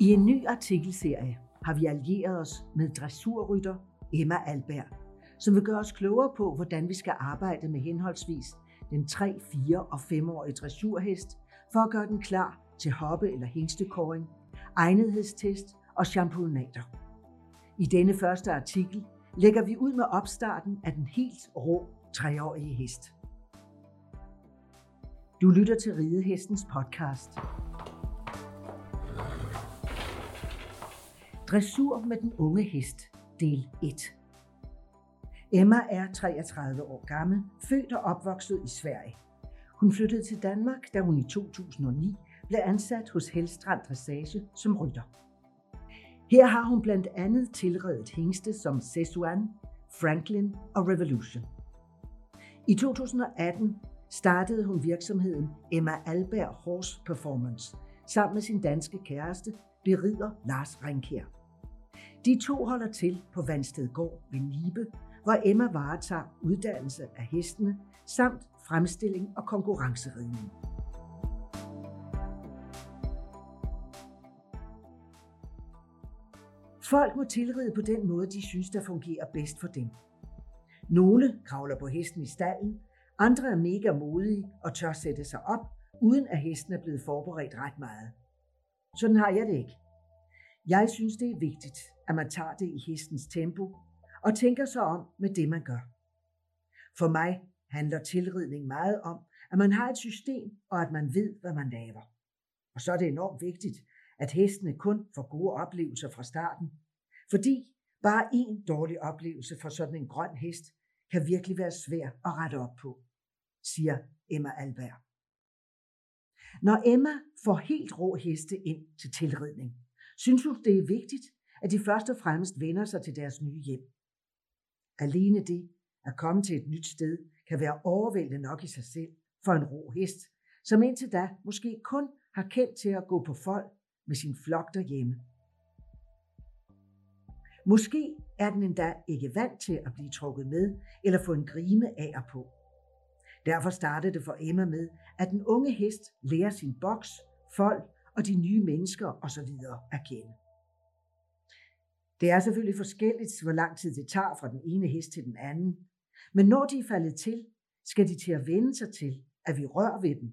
I en ny artikelserie har vi allieret os med dressurrytter Emma Alberg, som vil gøre os klogere på, hvordan vi skal arbejde med henholdsvis den 3, 4 og 5-årige dressurhest, for at gøre den klar til hoppe- eller hængstekåring, egnethedstest og championater. I denne første artikel lægger vi ud med opstarten af den helt rå treårige hest. Du lytter til Ridehestens podcast. Dressur med den unge hest, del 1. Emma er 33 år gammel, født og opvokset i Sverige. Hun flyttede til Danmark, da hun i 2009 blev ansat hos Helstrand Dressage som rytter. Her har hun blandt andet tilredet hængste som Sesuan, Franklin og Revolution. I 2018 startede hun virksomheden Emma Alberg Horse Performance sammen med sin danske kæreste, berider Lars Renkær. De to holder til på Vandstedgård ved Nibe, hvor Emma varetager uddannelse af hestene samt fremstilling og konkurrenceridning. Folk må tilride på den måde, de synes, der fungerer bedst for dem. Nogle kravler på hesten i stallen, andre er mega modige og tør sætte sig op, uden at hesten er blevet forberedt ret meget. Sådan har jeg det ikke. Jeg synes, det er vigtigt, at man tager det i hestens tempo og tænker sig om med det, man gør. For mig handler tilridning meget om, at man har et system, og at man ved, hvad man laver. Og så er det enormt vigtigt, at hestene kun får gode oplevelser fra starten. Fordi bare en dårlig oplevelse for sådan en grøn hest kan virkelig være svær at rette op på, siger Emma Alberg. Når Emma får helt rå heste ind til tilridning, synes hun, det er vigtigt, at de først og fremmest vender sig til deres nye hjem. Alene det at komme til et nyt sted kan være overvældende nok i sig selv for en rå hest, som indtil da måske kun har kendt til at gå på folk med sin flok derhjemme. Måske er den endda ikke vant til at blive trukket med eller få en grime af og på. Derfor startede det for Emma med, at den unge hest lærer sin boks, fold og de nye mennesker osv. at kende. Det er selvfølgelig forskelligt, hvor lang tid det tager fra den ene hest til den anden. Men når de er faldet til, skal de til at vende sig til, at vi rører ved dem,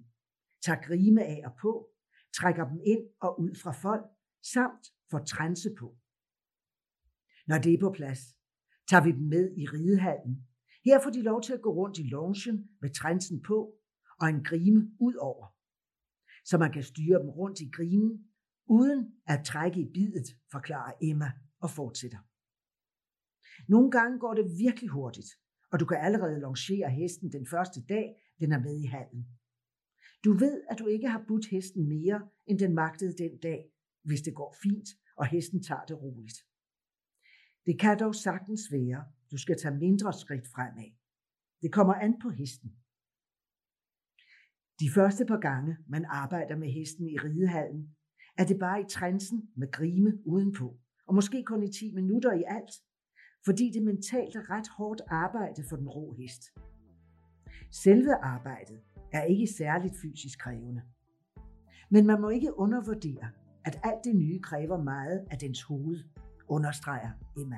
tager grime af og på, trækker dem ind og ud fra folk, samt får trænse på. Når det er på plads, tager vi dem med i ridehallen. Her får de lov til at gå rundt i loungen med trænsen på og en grime ud over. Så man kan styre dem rundt i grimen, uden at trække i bidet, forklarer Emma og fortsætter. Nogle gange går det virkelig hurtigt, og du kan allerede longere hesten den første dag, den er med i hallen. Du ved, at du ikke har budt hesten mere, end den magtede den dag, hvis det går fint, og hesten tager det roligt. Det kan dog sagtens være, du skal tage mindre skridt fremad. Det kommer an på hesten. De første par gange, man arbejder med hesten i ridehallen, er det bare i trænsen med grime udenpå og måske kun i 10 minutter i alt, fordi det mentalt er ret hårdt arbejde for den rå hest. Selve arbejdet er ikke særligt fysisk krævende. Men man må ikke undervurdere, at alt det nye kræver meget af dens hoved, understreger Emma.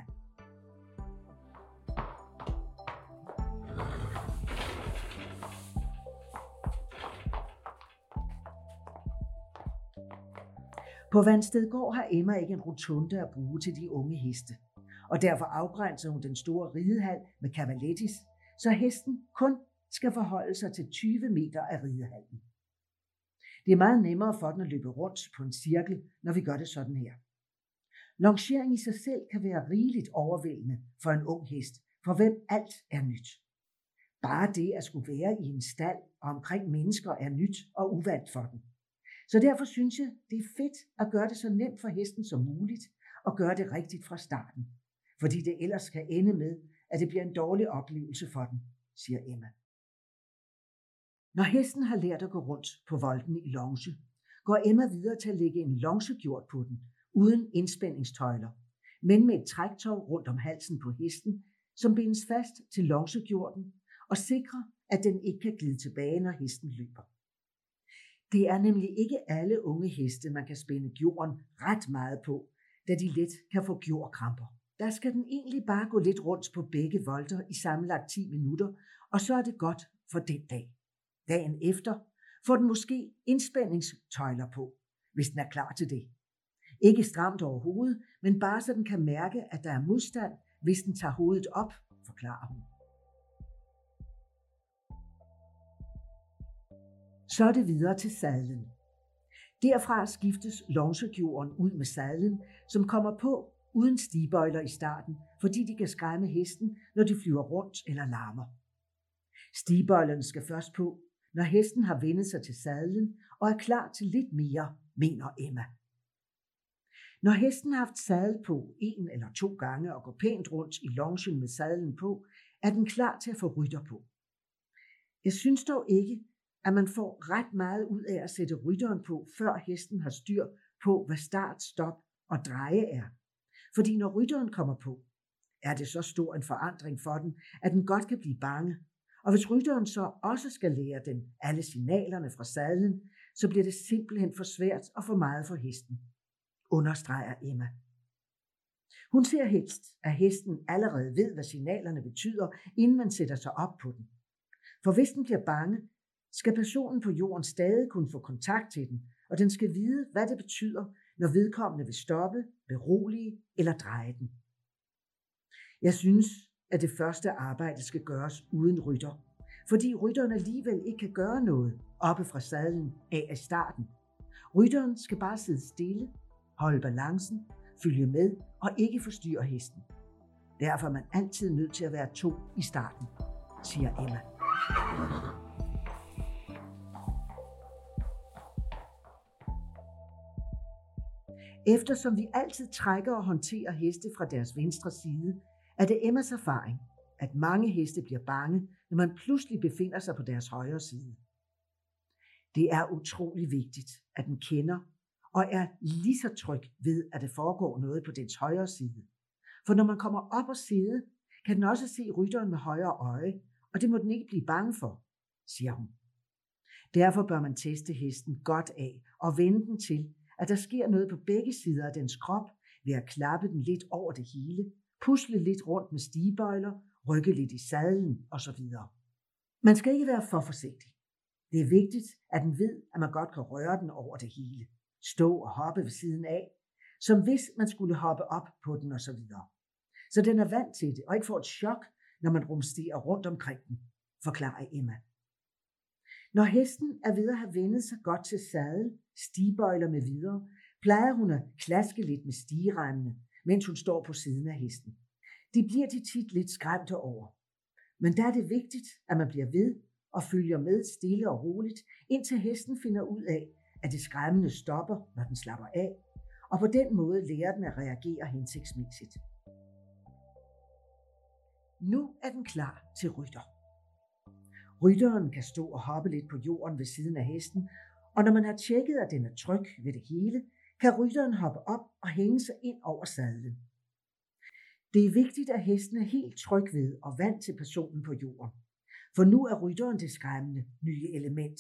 På Vandstedgård har Emma ikke en rotunde at bruge til de unge heste, og derfor afgrænser hun den store ridehal med cavalettis, så hesten kun skal forholde sig til 20 meter af ridehallen. Det er meget nemmere for den at løbe rundt på en cirkel, når vi gør det sådan her. Longering i sig selv kan være rigeligt overvældende for en ung hest, for hvem alt er nyt. Bare det at skulle være i en stald og omkring mennesker er nyt og uvant for den. Så derfor synes jeg, det er fedt at gøre det så nemt for hesten som muligt, og gøre det rigtigt fra starten. Fordi det ellers kan ende med, at det bliver en dårlig oplevelse for den, siger Emma. Når hesten har lært at gå rundt på volden i longe, går Emma videre til at lægge en longegjort på den, uden indspændingstøjler, men med et træktov rundt om halsen på hesten, som bindes fast til longegjorten og sikrer, at den ikke kan glide tilbage, når hesten løber. Det er nemlig ikke alle unge heste, man kan spænde jorden ret meget på, da de let kan få jordkramper. Der skal den egentlig bare gå lidt rundt på begge volter i sammenlagt 10 minutter, og så er det godt for den dag. Dagen efter får den måske indspændingstøjler på, hvis den er klar til det. Ikke stramt over hovedet, men bare så den kan mærke, at der er modstand, hvis den tager hovedet op, forklarer hun. Så er det videre til sadlen. Derfra skiftes longekjoren ud med sadlen, som kommer på uden stigbøjler i starten, fordi de kan skræmme hesten, når de flyver rundt eller larmer. Stigbøjlerne skal først på, når hesten har vendet sig til sadlen og er klar til lidt mere, mener Emma. Når hesten har haft sadel på en eller to gange og går pænt rundt i longen med sadlen på, er den klar til at få rytter på. Jeg synes dog ikke, at man får ret meget ud af at sætte rytteren på, før hesten har styr på, hvad start, stop og dreje er. Fordi når rytteren kommer på, er det så stor en forandring for den, at den godt kan blive bange. Og hvis rytteren så også skal lære den alle signalerne fra sadlen, så bliver det simpelthen for svært og for meget for hesten, understreger Emma. Hun ser helst, at hesten allerede ved, hvad signalerne betyder, inden man sætter sig op på den. For hvis den bliver bange, skal personen på jorden stadig kunne få kontakt til den, og den skal vide, hvad det betyder, når vedkommende vil stoppe, berolige eller dreje den. Jeg synes, at det første arbejde skal gøres uden rytter, fordi rytteren alligevel ikke kan gøre noget oppe fra sadlen af i starten. Rytteren skal bare sidde stille, holde balancen, følge med og ikke forstyrre hesten. Derfor er man altid nødt til at være to i starten, siger Emma. Eftersom vi altid trækker og håndterer heste fra deres venstre side, er det Emmas erfaring, at mange heste bliver bange, når man pludselig befinder sig på deres højre side. Det er utrolig vigtigt, at den kender og er lige så tryg ved, at det foregår noget på dens højre side. For når man kommer op og sidde, kan den også se rytteren med højre øje, og det må den ikke blive bange for, siger hun. Derfor bør man teste hesten godt af og vende den til, at der sker noget på begge sider af dens krop ved at klappe den lidt over det hele, pusle lidt rundt med stigebøjler, rykke lidt i sadlen osv. Man skal ikke være for forsigtig. Det er vigtigt, at den ved, at man godt kan røre den over det hele. Stå og hoppe ved siden af, som hvis man skulle hoppe op på den osv. Så, så den er vant til det, og ikke får et chok, når man rumsterer rundt omkring den, forklarer Emma. Når hesten er ved at have vendet sig godt til sadel, stigbøjler med videre, plejer hun at klaske lidt med stigeremmene, mens hun står på siden af hesten. De bliver de tit lidt skræmte over. Men der er det vigtigt, at man bliver ved og følger med stille og roligt, indtil hesten finder ud af, at det skræmmende stopper, når den slapper af, og på den måde lærer den at reagere hensigtsmæssigt. Nu er den klar til rytter. Rytteren kan stå og hoppe lidt på jorden ved siden af hesten, og når man har tjekket, at den er tryg ved det hele, kan rytteren hoppe op og hænge sig ind over sadlen. Det er vigtigt, at hesten er helt tryg ved og vant til personen på jorden. For nu er rytteren det skræmmende nye element.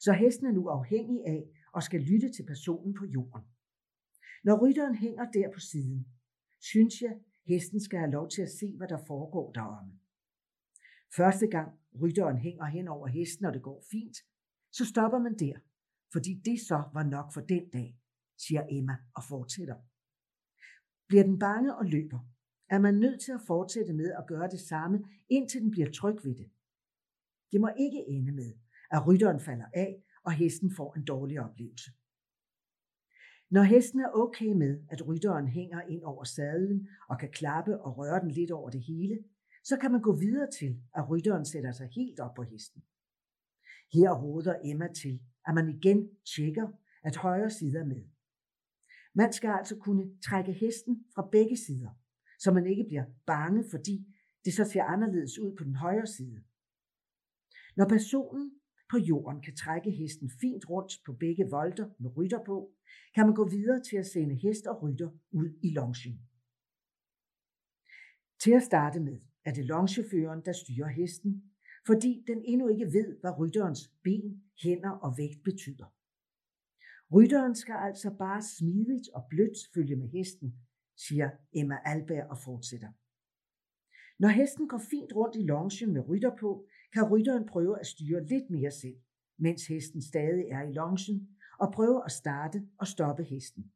Så hesten er nu afhængig af og skal lytte til personen på jorden. Når rytteren hænger der på siden, synes jeg, hesten skal have lov til at se, hvad der foregår deromme. Første gang rytteren hænger hen over hesten, og det går fint, så stopper man der, fordi det så var nok for den dag, siger Emma og fortsætter. Bliver den bange og løber, er man nødt til at fortsætte med at gøre det samme, indtil den bliver tryg ved det. Det må ikke ende med, at rytteren falder af, og hesten får en dårlig oplevelse. Når hesten er okay med, at rytteren hænger ind over sadlen og kan klappe og røre den lidt over det hele, så kan man gå videre til, at rytteren sætter sig helt op på hesten. Her råder Emma til, at man igen tjekker, at højre side er med. Man skal altså kunne trække hesten fra begge sider, så man ikke bliver bange, fordi det så ser anderledes ud på den højre side. Når personen på jorden kan trække hesten fint rundt på begge volter med rytter på, kan man gå videre til at sende hest og rytter ud i longen. Til at starte med er det longeføreren, der styrer hesten, fordi den endnu ikke ved, hvad rytterens ben, hænder og vægt betyder. Rytteren skal altså bare smidigt og blødt følge med hesten, siger Emma Alberg og fortsætter. Når hesten går fint rundt i longen med rytter på, kan rytteren prøve at styre lidt mere selv, mens hesten stadig er i longen, og prøve at starte og stoppe hesten.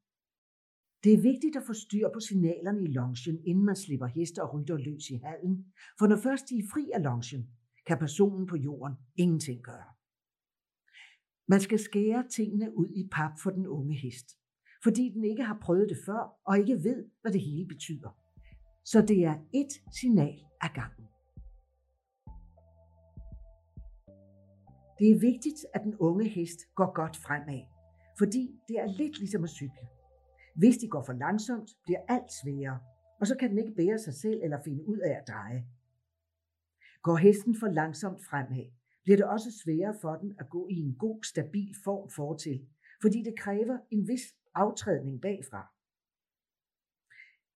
Det er vigtigt at få styr på signalerne i longen, inden man slipper heste og rytter løs i hallen, for når først de er fri af longen, kan personen på jorden ingenting gøre. Man skal skære tingene ud i pap for den unge hest, fordi den ikke har prøvet det før og ikke ved, hvad det hele betyder. Så det er et signal ad gangen. Det er vigtigt, at den unge hest går godt fremad, fordi det er lidt ligesom at cykle. Hvis de går for langsomt, bliver alt sværere, og så kan den ikke bære sig selv eller finde ud af at dreje. Går hesten for langsomt fremad, bliver det også sværere for den at gå i en god, stabil form fortil, fordi det kræver en vis aftrædning bagfra.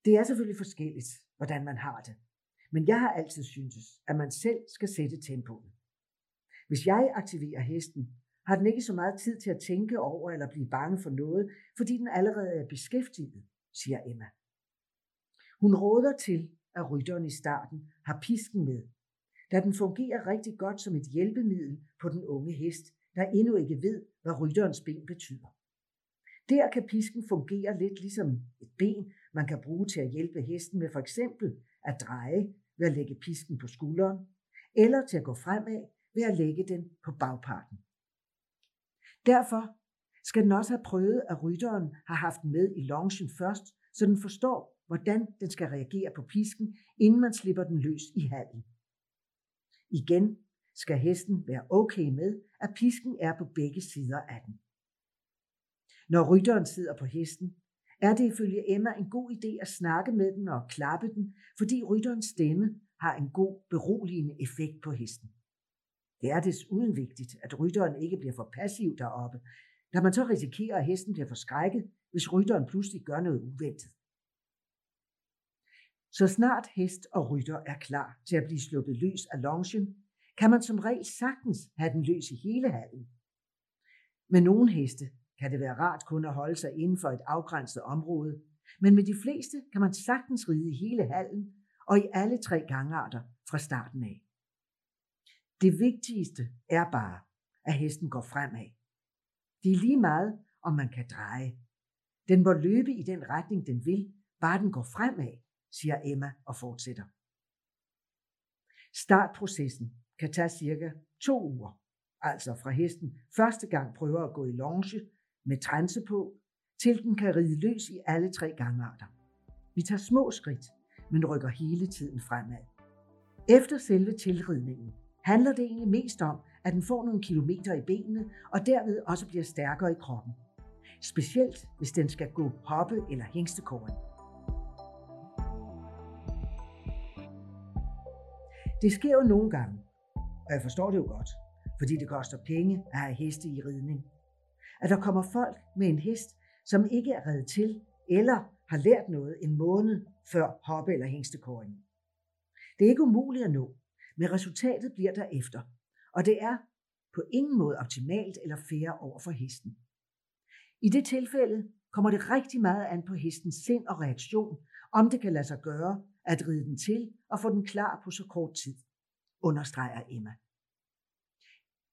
Det er selvfølgelig forskelligt, hvordan man har det, men jeg har altid syntes, at man selv skal sætte tempoet. Hvis jeg aktiverer hesten, har den ikke så meget tid til at tænke over eller blive bange for noget, fordi den allerede er beskæftiget, siger Emma. Hun råder til, at rytteren i starten har pisken med, da den fungerer rigtig godt som et hjælpemiddel på den unge hest, der endnu ikke ved, hvad rytterens ben betyder. Der kan pisken fungere lidt ligesom et ben, man kan bruge til at hjælpe hesten med for eksempel at dreje ved at lægge pisken på skulderen, eller til at gå fremad ved at lægge den på bagparten. Derfor skal den også have prøvet, at rytteren har haft med i longen først, så den forstår, hvordan den skal reagere på pisken, inden man slipper den løs i halen. Igen skal hesten være okay med, at pisken er på begge sider af den. Når rytteren sidder på hesten, er det ifølge Emma en god idé at snakke med den og klappe den, fordi rytterens stemme har en god beroligende effekt på hesten. Det er desuden vigtigt, at rytteren ikke bliver for passiv deroppe, da man så risikerer, at hesten bliver forskrækket, hvis rytteren pludselig gør noget uventet. Så snart hest og rytter er klar til at blive sluppet løs af longen, kan man som regel sagtens have den løs i hele halen. Med nogle heste kan det være rart kun at holde sig inden for et afgrænset område, men med de fleste kan man sagtens ride i hele halen og i alle tre gangarter fra starten af. Det vigtigste er bare, at hesten går fremad. Det er lige meget, om man kan dreje. Den må løbe i den retning, den vil, bare den går fremad, siger Emma og fortsætter. Startprocessen kan tage cirka to uger, altså fra hesten første gang prøver at gå i longe med trænse på, til den kan ride løs i alle tre gangarter. Vi tager små skridt, men rykker hele tiden fremad. Efter selve tilridningen handler det egentlig mest om, at den får nogle kilometer i benene og derved også bliver stærkere i kroppen. Specielt hvis den skal gå hoppe eller hængstekåring. Det sker jo nogle gange, og jeg forstår det jo godt, fordi det koster penge at have heste i ridning. At der kommer folk med en hest, som ikke er reddet til, eller har lært noget en måned før hoppe- eller hængstekåringen. Det er ikke umuligt at nå, men resultatet bliver derefter, og det er på ingen måde optimalt eller fair over for hesten. I det tilfælde kommer det rigtig meget an på hestens sind og reaktion, om det kan lade sig gøre at ride den til og få den klar på så kort tid, understreger Emma.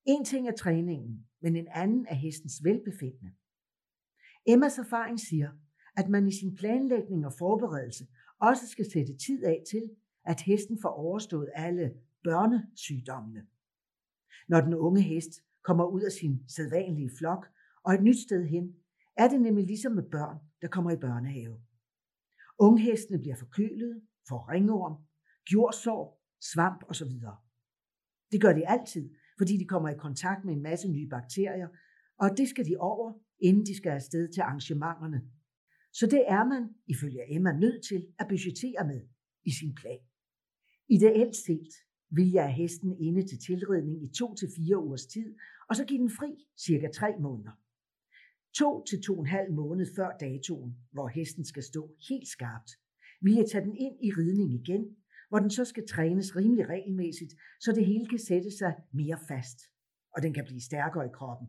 En ting er træningen, men en anden er hestens velbefindende. Emmas erfaring siger, at man i sin planlægning og forberedelse også skal sætte tid af til, at hesten får overstået alle børnesygdommene. Når den unge hest kommer ud af sin sædvanlige flok og et nyt sted hen, er det nemlig ligesom med børn, der kommer i børnehave. Unghestene bliver forkølede, for ringorm, gjordsår, svamp osv. Det gør de altid, fordi de kommer i kontakt med en masse nye bakterier, og det skal de over, inden de skal afsted til arrangementerne. Så det er man, ifølge Emma, nødt til at budgettere med i sin plan. Ideelt set vil jeg have hesten inde til tilredning i to til fire ugers tid, og så give den fri cirka tre måneder. To til to og en halv måned før datoen, hvor hesten skal stå helt skarpt, vil jeg tage den ind i ridning igen, hvor den så skal trænes rimelig regelmæssigt, så det hele kan sætte sig mere fast, og den kan blive stærkere i kroppen.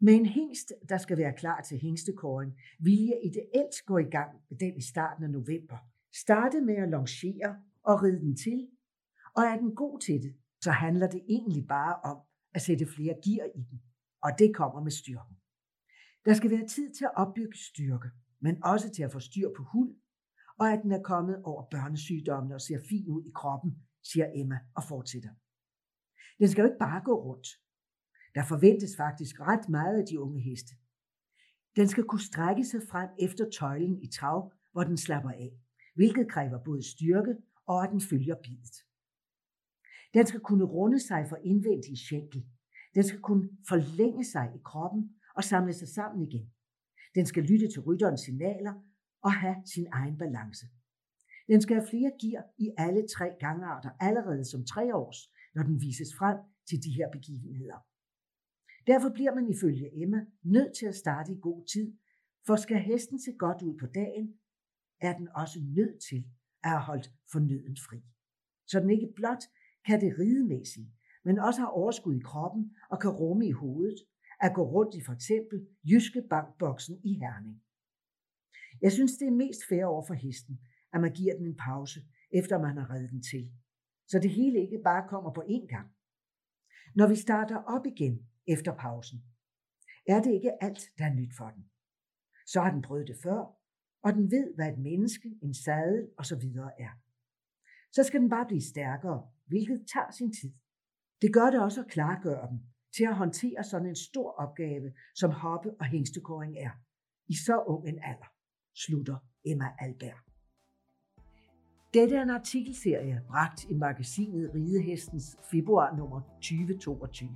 Med en hingst, der skal være klar til hængstekåring, vil jeg ideelt gå i gang med den i starten af november. Starte med at longere og ride den til, og er den god til det, så handler det egentlig bare om at sætte flere gear i den, og det kommer med styrken. Der skal være tid til at opbygge styrke, men også til at få styr på hud, og at den er kommet over børnesygdommene og ser fin ud i kroppen, siger Emma og fortsætter. Den skal jo ikke bare gå rundt. Der forventes faktisk ret meget af de unge heste. Den skal kunne strække sig frem efter tøjlen i trav, hvor den slapper af, hvilket kræver både styrke og at den følger bidet. Den skal kunne runde sig for indvendig skænkel. Den skal kunne forlænge sig i kroppen og samle sig sammen igen. Den skal lytte til rytterens signaler og have sin egen balance. Den skal have flere gear i alle tre gangarter allerede som tre års, når den vises frem til de her begivenheder. Derfor bliver man ifølge Emma nødt til at starte i god tid, for skal hesten se godt ud på dagen, er den også nødt til at have holdt fornøden fri. Så den ikke blot kan det ridemæssige, men også har overskud i kroppen og kan rumme i hovedet, at gå rundt i for eksempel Jyske Bankboksen i Herning. Jeg synes, det er mest fair over for hesten, at man giver den en pause, efter man har reddet den til. Så det hele ikke bare kommer på én gang. Når vi starter op igen efter pausen, er det ikke alt, der er nyt for den. Så har den prøvet det før, og den ved, hvad et menneske, en sadel osv. er. Så skal den bare blive stærkere, hvilket tager sin tid. Det gør det også at klargøre dem til at håndtere sådan en stor opgave, som hoppe- og hængstekåring er, i så ung en alder, slutter Emma Albert. Dette er en artikelserie bragt i magasinet Ridehestens februar nummer 2022.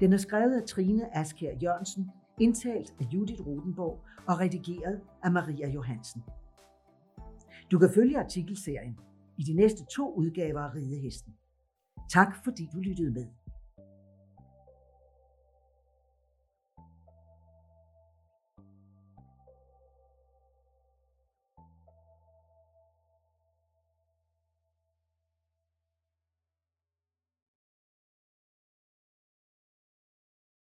Den er skrevet af Trine Askær Jørgensen, indtalt af Judith Rodenborg og redigeret af Maria Johansen. Du kan følge artikelserien i de næste to udgaver af Ridehesten. Tak fordi du lyttede med.